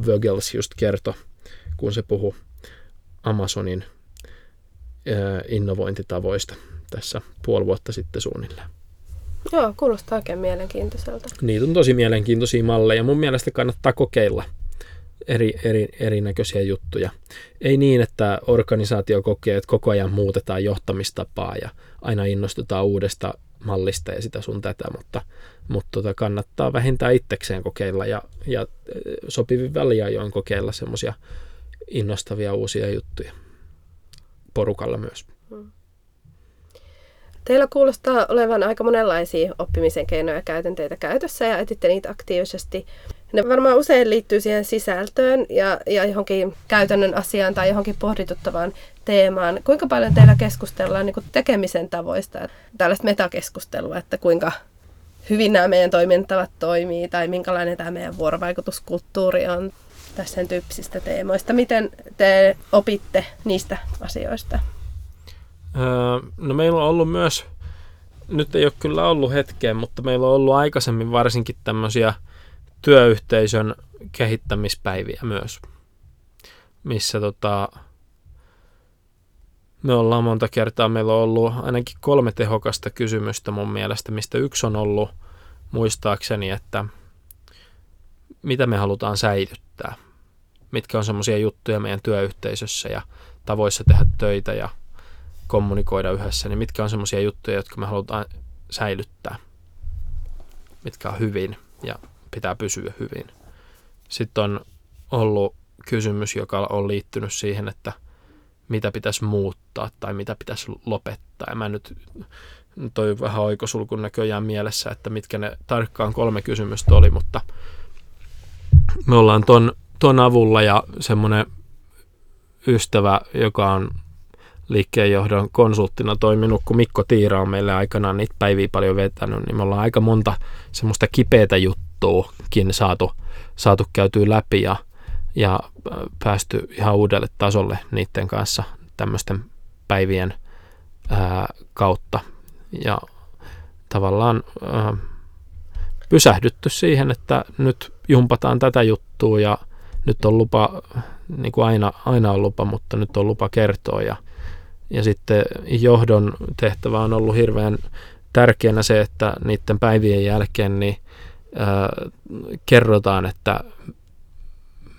Vögels just kertoi, kun se puhui Amazonin ää, innovointitavoista tässä puoli vuotta sitten suunnilleen. Joo, kuulostaa oikein mielenkiintoiselta. Niitä on tosi mielenkiintoisia malleja. Mun mielestä kannattaa kokeilla eri, eri, erinäköisiä juttuja. Ei niin, että organisaatio kokee, että koko ajan muutetaan johtamistapaa ja aina innostutaan uudesta mallista ja sitä sun tätä, mutta, mutta tota kannattaa vähintään itsekseen kokeilla ja, ja sopivin väliajoin kokeilla semmoisia innostavia uusia juttuja porukalla myös. Hmm. Teillä kuulostaa olevan aika monenlaisia oppimisen keinoja ja käytänteitä käytössä ja etitte niitä aktiivisesti. Ne varmaan usein liittyy siihen sisältöön ja, ja johonkin käytännön asiaan tai johonkin pohdituttavaan teemaan. Kuinka paljon teillä keskustellaan niin tekemisen tavoista, tällaista metakeskustelua, että kuinka hyvin nämä meidän toimintavat toimii tai minkälainen tämä meidän vuorovaikutuskulttuuri on tässä sen tyyppisistä teemoista. Miten te opitte niistä asioista? Öö, no meillä on ollut myös, nyt ei ole kyllä ollut hetkeen, mutta meillä on ollut aikaisemmin varsinkin tämmöisiä työyhteisön kehittämispäiviä myös, missä tota, me ollaan monta kertaa, meillä on ollut ainakin kolme tehokasta kysymystä mun mielestä, mistä yksi on ollut muistaakseni, että mitä me halutaan säilyttää, mitkä on semmoisia juttuja meidän työyhteisössä ja tavoissa tehdä töitä ja kommunikoida yhdessä, niin mitkä on semmoisia juttuja, jotka me halutaan säilyttää, mitkä on hyvin ja pitää pysyä hyvin. Sitten on ollut kysymys, joka on liittynyt siihen, että mitä pitäisi muuttaa tai mitä pitäisi lopettaa. Ja mä nyt toi vähän oikosulkun näköjään mielessä, että mitkä ne tarkkaan kolme kysymystä oli, mutta me ollaan ton, ton avulla ja semmoinen ystävä, joka on liikkeenjohdon konsulttina toiminut, kun Mikko Tiira on meille aikanaan niitä päiviä paljon vetänyt, niin me ollaan aika monta semmoista kipeätä juttuukin saatu, saatu käytyä läpi ja, ja äh, päästy ihan uudelle tasolle niiden kanssa tämmöisten päivien ää, äh, kautta. Ja tavallaan ää, äh, pysähdytty siihen, että nyt jumpataan tätä juttua ja nyt on lupa, niin kuin aina, aina on lupa, mutta nyt on lupa kertoa ja ja sitten johdon tehtävä on ollut hirveän tärkeänä se, että niiden päivien jälkeen niin, kerrotaan, että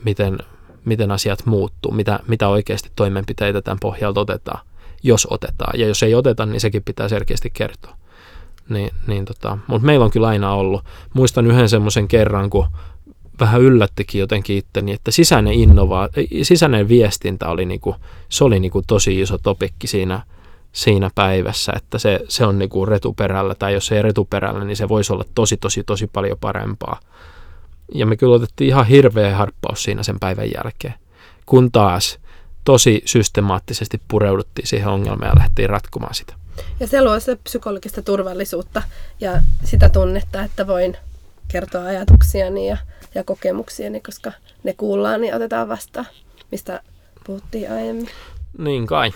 miten, miten asiat muuttuu, mitä, mitä oikeasti toimenpiteitä tämän pohjalta otetaan, jos otetaan. Ja jos ei oteta, niin sekin pitää selkeästi kertoa. Niin, niin tota, mutta meillä on kyllä aina ollut. Muistan yhden semmoisen kerran, kun vähän yllättikin jotenkin itteni, että sisäinen, innova- sisäinen viestintä oli, niinku, se oli niinku tosi iso topikki siinä, siinä päivässä, että se, se on niinku retuperällä, tai jos ei retuperällä, niin se voisi olla tosi, tosi, tosi paljon parempaa. Ja me kyllä otettiin ihan hirveä harppaus siinä sen päivän jälkeen, kun taas tosi systemaattisesti pureuduttiin siihen ongelmaan ja lähdettiin ratkomaan sitä. Ja se luo sitä psykologista turvallisuutta ja sitä tunnetta, että voin kertoa ajatuksiani ja ja kokemuksiani, koska ne kuullaan, niin otetaan vastaan, mistä puhuttiin aiemmin. Niin kai.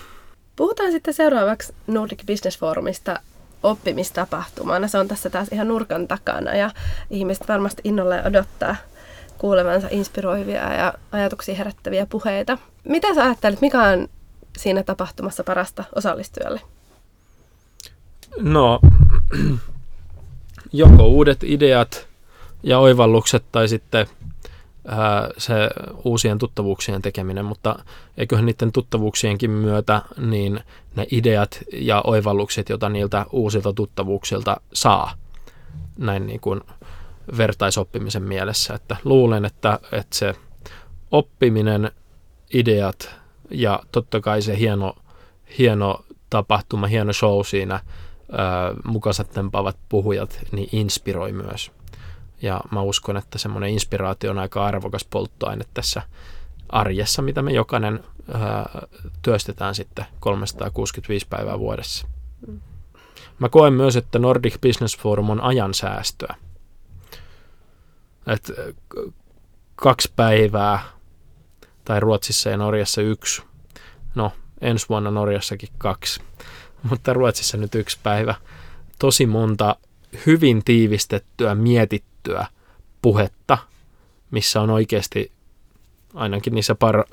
Puhutaan sitten seuraavaksi Nordic Business Forumista oppimistapahtumana. Se on tässä taas ihan nurkan takana ja ihmiset varmasti innolla odottaa kuulevansa inspiroivia ja ajatuksia herättäviä puheita. Mitä sä ajattelet, mikä on siinä tapahtumassa parasta osallistujalle? No, joko uudet ideat ja oivallukset tai sitten se uusien tuttavuuksien tekeminen, mutta eiköhän niiden tuttavuuksienkin myötä niin ne ideat ja oivallukset, joita niiltä uusilta tuttavuuksilta saa, näin niin kuin vertaisoppimisen mielessä, että luulen, että, että se oppiminen, ideat ja totta kai se hieno, hieno tapahtuma, hieno show siinä, mukansa tempaavat puhujat, niin inspiroi myös. Ja mä uskon, että semmoinen inspiraatio on aika arvokas polttoaine tässä arjessa, mitä me jokainen ää, työstetään sitten 365 päivää vuodessa. Mä koen myös, että Nordic Business Forum on ajansäästöä. Et kaksi päivää, tai Ruotsissa ja Norjassa yksi, no ensi vuonna Norjassakin kaksi, mutta Ruotsissa nyt yksi päivä. Tosi monta hyvin tiivistettyä, mietittyä puhetta, missä on oikeasti ainakin niissä par,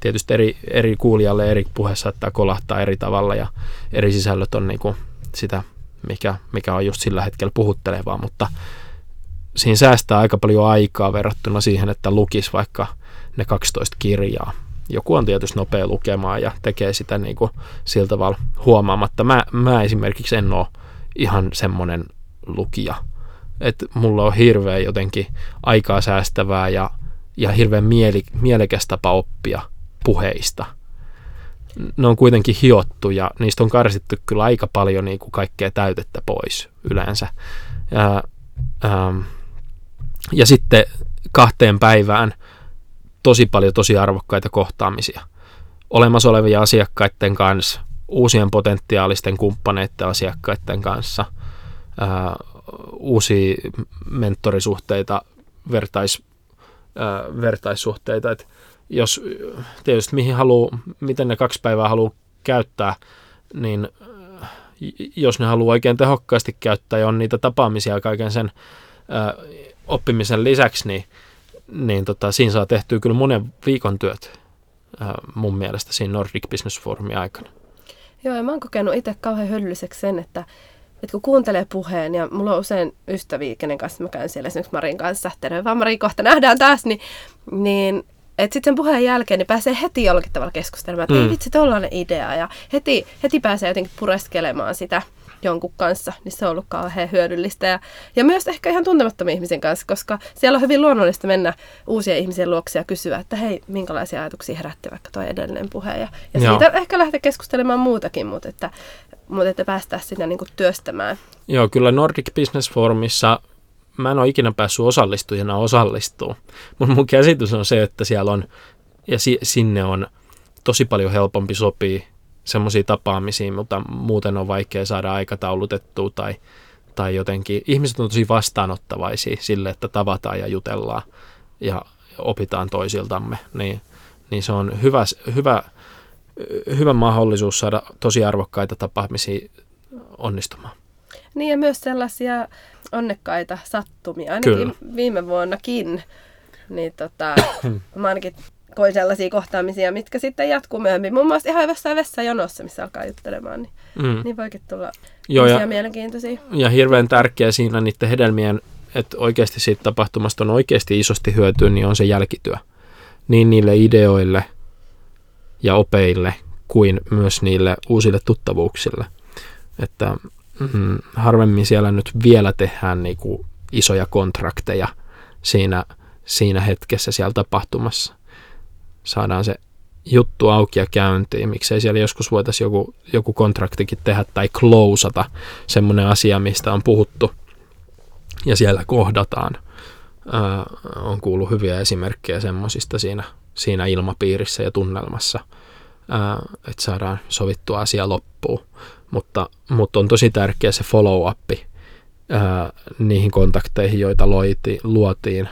tietysti eri, eri kuulijalle eri puhe saattaa kolahtaa eri tavalla ja eri sisällöt on niinku sitä, mikä, mikä on just sillä hetkellä puhuttelevaa, mutta siinä säästää aika paljon aikaa verrattuna siihen, että lukisi vaikka ne 12 kirjaa joku on tietysti nopea lukemaan ja tekee sitä niin kuin sillä tavalla huomaamatta. Mä, mä esimerkiksi en ole ihan semmoinen lukija. Että mulla on hirveän jotenkin aikaa säästävää ja, ja hirveän mieli, mielekäs tapa oppia puheista. Ne on kuitenkin hiottu ja niistä on karsittu kyllä aika paljon niin kuin kaikkea täytettä pois yleensä. Ja, ähm, ja sitten kahteen päivään tosi paljon tosi arvokkaita kohtaamisia. Olemassa olevia asiakkaiden kanssa, uusien potentiaalisten kumppaneiden asiakkaiden kanssa, ää, uusia mentorisuhteita, vertais, ää, vertaissuhteita. Et jos tietysti mihin haluu, miten ne kaksi päivää haluaa käyttää, niin jos ne haluaa oikein tehokkaasti käyttää ja on niitä tapaamisia kaiken sen ää, oppimisen lisäksi, niin niin tota, siinä saa tehtyä kyllä monen viikon työt äh, mun mielestä siinä Nordic Business Forumin aikana. Joo, ja mä oon kokenut itse kauhean hyödylliseksi sen, että, että kun kuuntelee puheen, ja mulla on usein ystäviä, kenen kanssa mä käyn siellä esimerkiksi Marin kanssa, terve vaan Mari, kohta nähdään taas, niin, niin että sitten sen puheen jälkeen niin pääsee heti jollakin tavalla keskustelemaan, että mm. ei vitsi, tollainen idea, ja heti, heti pääsee jotenkin pureskelemaan sitä, jonkun kanssa, niin se on ollut kauhean hyödyllistä. Ja, ja myös ehkä ihan tuntemattomien ihmisen kanssa, koska siellä on hyvin luonnollista mennä uusien ihmisen luokse ja kysyä, että hei, minkälaisia ajatuksia herätti vaikka tuo edellinen puhe. Ja, ja siitä ehkä lähteä keskustelemaan muutakin, mutta että, mutta että päästään sitä niin työstämään. Joo, kyllä Nordic Business Forumissa mä en ole ikinä päässyt osallistujana osallistua, mutta mun käsitys on se, että siellä on, ja si- sinne on tosi paljon helpompi sopii semmoisia tapaamisia, mutta muuten on vaikea saada aikataulutettua tai, tai jotenkin. Ihmiset on tosi vastaanottavaisia sille, että tavataan ja jutellaan ja opitaan toisiltamme, niin, niin se on hyvä, hyvä, hyvä mahdollisuus saada tosi arvokkaita tapaamisia onnistumaan. Niin ja myös sellaisia onnekkaita sattumia, ainakin Kyllä. viime vuonnakin. Niin tota, mä ainakin koin sellaisia kohtaamisia, mitkä sitten jatkuu myöhemmin. Muun muassa ihan jossain vessajonossa, missä alkaa juttelemaan, niin, mm. niin voikin tulla Joo, ja, mielenkiintoisia. Ja hirveän tärkeä siinä niiden hedelmien, että oikeasti siitä tapahtumasta on oikeasti isosti hyötyä, niin on se jälkityö. Niin niille ideoille ja opeille kuin myös niille uusille tuttavuuksille. Että mm, harvemmin siellä nyt vielä tehdään niinku isoja kontrakteja siinä, siinä hetkessä siellä tapahtumassa saadaan se juttu auki ja käyntiin. Miksei siellä joskus voitaisiin joku, joku kontraktikin tehdä tai closata semmoinen asia, mistä on puhuttu ja siellä kohdataan. Ää, on kuullut hyviä esimerkkejä semmoisista siinä, siinä ilmapiirissä ja tunnelmassa, että saadaan sovittua asia loppuun. Mutta, mutta on tosi tärkeä se follow-up niihin kontakteihin, joita loiti, luotiin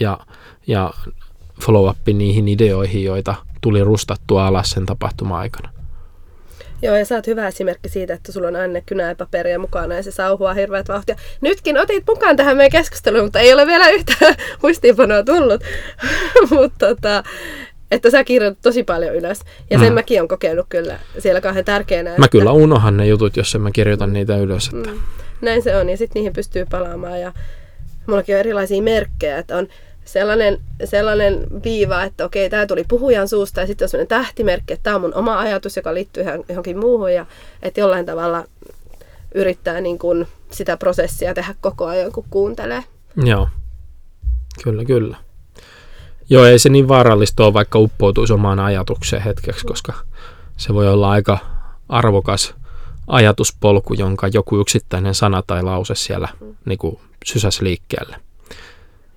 ja, ja follow-up niihin ideoihin, joita tuli rustattua alas sen tapahtuma-aikana. Joo, ja sä oot hyvä esimerkki siitä, että sulla on aina kynäpaperia mukana ja se sauhua hirveät vauhtia. Nytkin otit mukaan tähän meidän keskusteluun, mutta ei ole vielä yhtään muistiinpanoa tullut. mutta tota, että sä kirjoitat tosi paljon ylös. Ja sen mm. mäkin on kokenut kyllä siellä kauhean tärkeänä. Mä että... kyllä unohan ne jutut, jos en mä kirjoitan niitä ylös. Että... Mm. Näin se on, ja sitten niihin pystyy palaamaan. Ja mullakin on erilaisia merkkejä, että on sellainen, sellainen viiva, että okei, tämä tuli puhujan suusta, ja sitten on sellainen tähtimerkki, että tämä on mun oma ajatus, joka liittyy johonkin muuhun, ja että jollain tavalla yrittää niin kuin sitä prosessia tehdä koko ajan, kun kuuntelee. Joo, kyllä, kyllä. Joo, ei se niin vaarallista ole, vaikka uppoutuisi omaan ajatukseen hetkeksi, koska se voi olla aika arvokas ajatuspolku, jonka joku yksittäinen sana tai lause siellä niin kuin sysäs liikkeelle.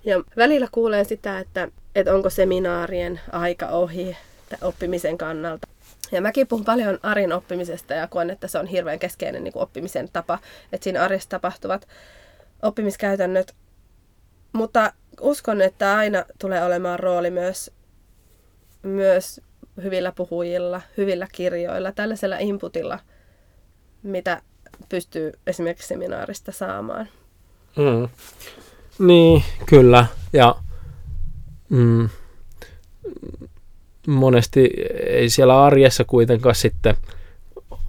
Ja välillä kuulee sitä, että, että onko seminaarien aika ohi oppimisen kannalta. Ja mäkin puhun paljon Arin oppimisesta ja koen, että se on hirveän keskeinen niin kuin oppimisen tapa, että siinä arjessa tapahtuvat oppimiskäytännöt. Mutta uskon, että aina tulee olemaan rooli myös, myös hyvillä puhujilla, hyvillä kirjoilla, tällaisella inputilla, mitä pystyy esimerkiksi seminaarista saamaan. Mm. Niin, kyllä. Ja mm, monesti ei siellä arjessa kuitenkaan sitten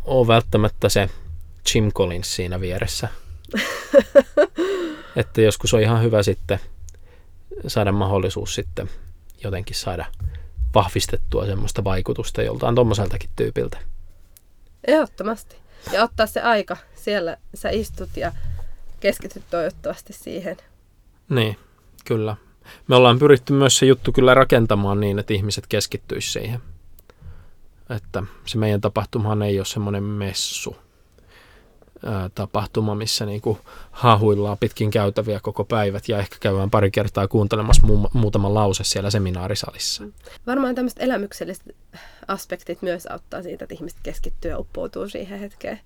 ole välttämättä se Jim Collins siinä vieressä. että joskus on ihan hyvä sitten saada mahdollisuus sitten jotenkin saada vahvistettua semmoista vaikutusta joltain tuommoiseltakin tyypiltä. Ehdottomasti. Ja ottaa se aika. Siellä sä istut ja keskityt toivottavasti siihen. Niin, kyllä. Me ollaan pyritty myös se juttu kyllä rakentamaan niin, että ihmiset keskittyisivät siihen. Että se meidän tapahtumahan ei ole semmoinen messu tapahtuma, missä niinku hahuillaan pitkin käytäviä koko päivät ja ehkä käydään pari kertaa kuuntelemassa mu- muutama lause siellä seminaarisalissa. Varmaan tämmöiset elämykselliset aspektit myös auttaa siitä, että ihmiset keskittyy ja uppoutuu siihen hetkeen.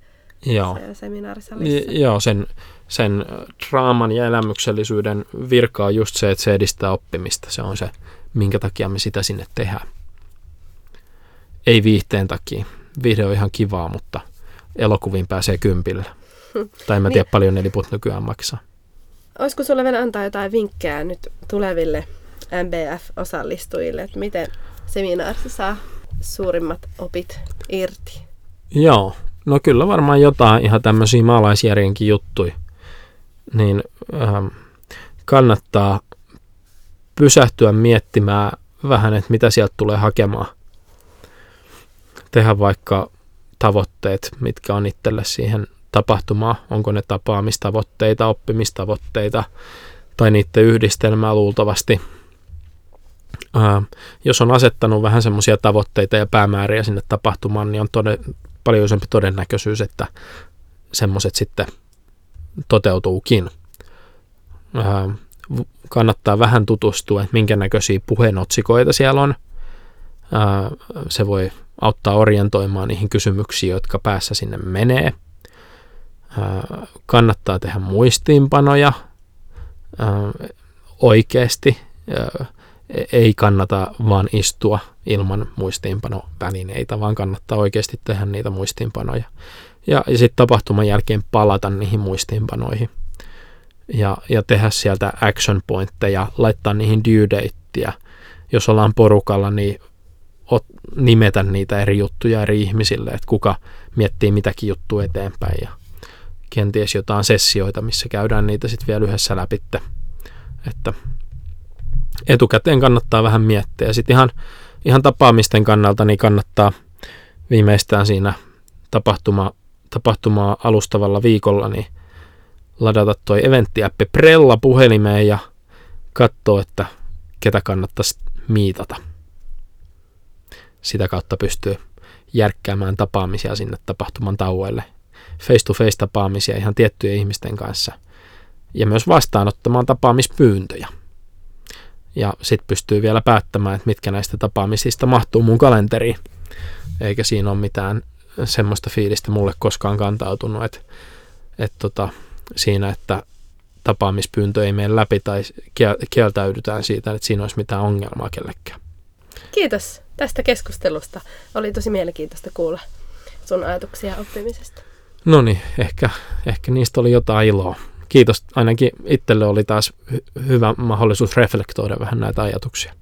Joo. seminaarisalissa. Joo, sen, sen draaman ja elämyksellisyyden virka on just se, että se edistää oppimista. Se on se, minkä takia me sitä sinne tehdään. Ei viihteen takia. Viihde on ihan kivaa, mutta elokuviin pääsee kympillä. tai en mä tiedä, niin. paljon ne liput nykyään maksaa. Olisiko sulle vielä antaa jotain vinkkejä nyt tuleville MBF-osallistujille, että miten seminaarissa saa suurimmat opit irti? Joo, No kyllä varmaan jotain ihan tämmöisiä maalaisjärjenkin juttuja. Niin ähm, kannattaa pysähtyä miettimään vähän, että mitä sieltä tulee hakemaan. Tehdä vaikka tavoitteet, mitkä on itselle siihen tapahtumaan. Onko ne tapaamistavoitteita, oppimistavoitteita tai niiden yhdistelmää luultavasti. Ää, ähm, jos on asettanut vähän semmoisia tavoitteita ja päämääriä sinne tapahtumaan, niin on tode, paljon isompi todennäköisyys, että semmoiset sitten toteutuukin. kannattaa vähän tutustua, että minkä näköisiä puheenotsikoita siellä on. se voi auttaa orientoimaan niihin kysymyksiin, jotka päässä sinne menee. kannattaa tehdä muistiinpanoja oikeasti ei kannata vaan istua ilman muistiinpanovälineitä, vaan kannattaa oikeasti tehdä niitä muistiinpanoja. Ja, ja sitten tapahtuman jälkeen palata niihin muistiinpanoihin. Ja, ja tehdä sieltä action pointteja, laittaa niihin due dateja. Jos ollaan porukalla, niin ot, nimetä niitä eri juttuja eri ihmisille, että kuka miettii mitäkin juttua eteenpäin. Ja kenties jotain sessioita, missä käydään niitä sitten vielä yhdessä läpi. Että etukäteen kannattaa vähän miettiä. Sitten ihan, ihan tapaamisten kannalta niin kannattaa viimeistään siinä tapahtuma, tapahtumaa alustavalla viikolla niin ladata toi eventtiäppi Prella puhelimeen ja katsoa, että ketä kannattaisi miitata. Sitä kautta pystyy järkkäämään tapaamisia sinne tapahtuman tauoille. Face-to-face tapaamisia ihan tiettyjen ihmisten kanssa. Ja myös vastaanottamaan tapaamispyyntöjä. Ja sitten pystyy vielä päättämään, että mitkä näistä tapaamisista mahtuu mun kalenteriin. Eikä siinä ole mitään semmoista fiilistä mulle koskaan kantautunut, että, että tota, siinä, että tapaamispyyntö ei mene läpi tai kieltäydytään siitä, että siinä olisi mitään ongelmaa kellekään. Kiitos tästä keskustelusta. Oli tosi mielenkiintoista kuulla sun ajatuksia oppimisesta. No niin, ehkä, ehkä niistä oli jotain iloa. Kiitos, ainakin itselle oli taas hy- hyvä mahdollisuus reflektoida vähän näitä ajatuksia.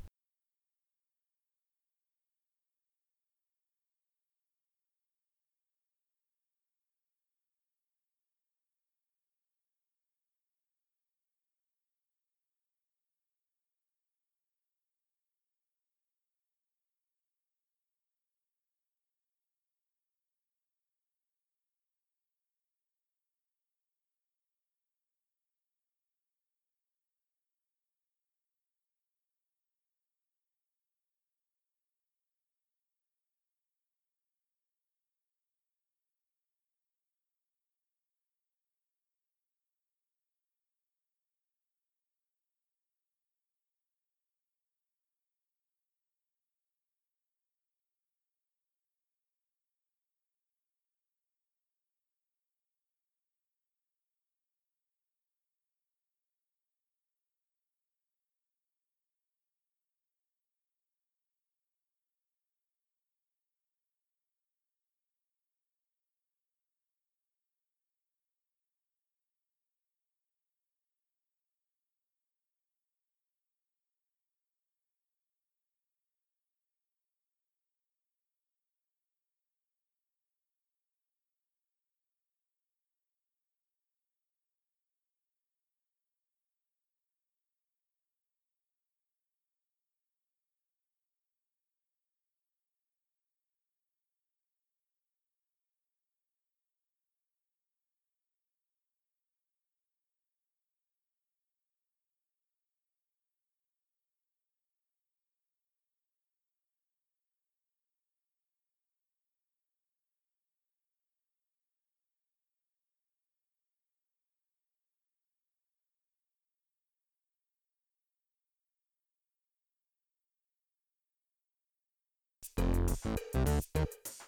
えっ?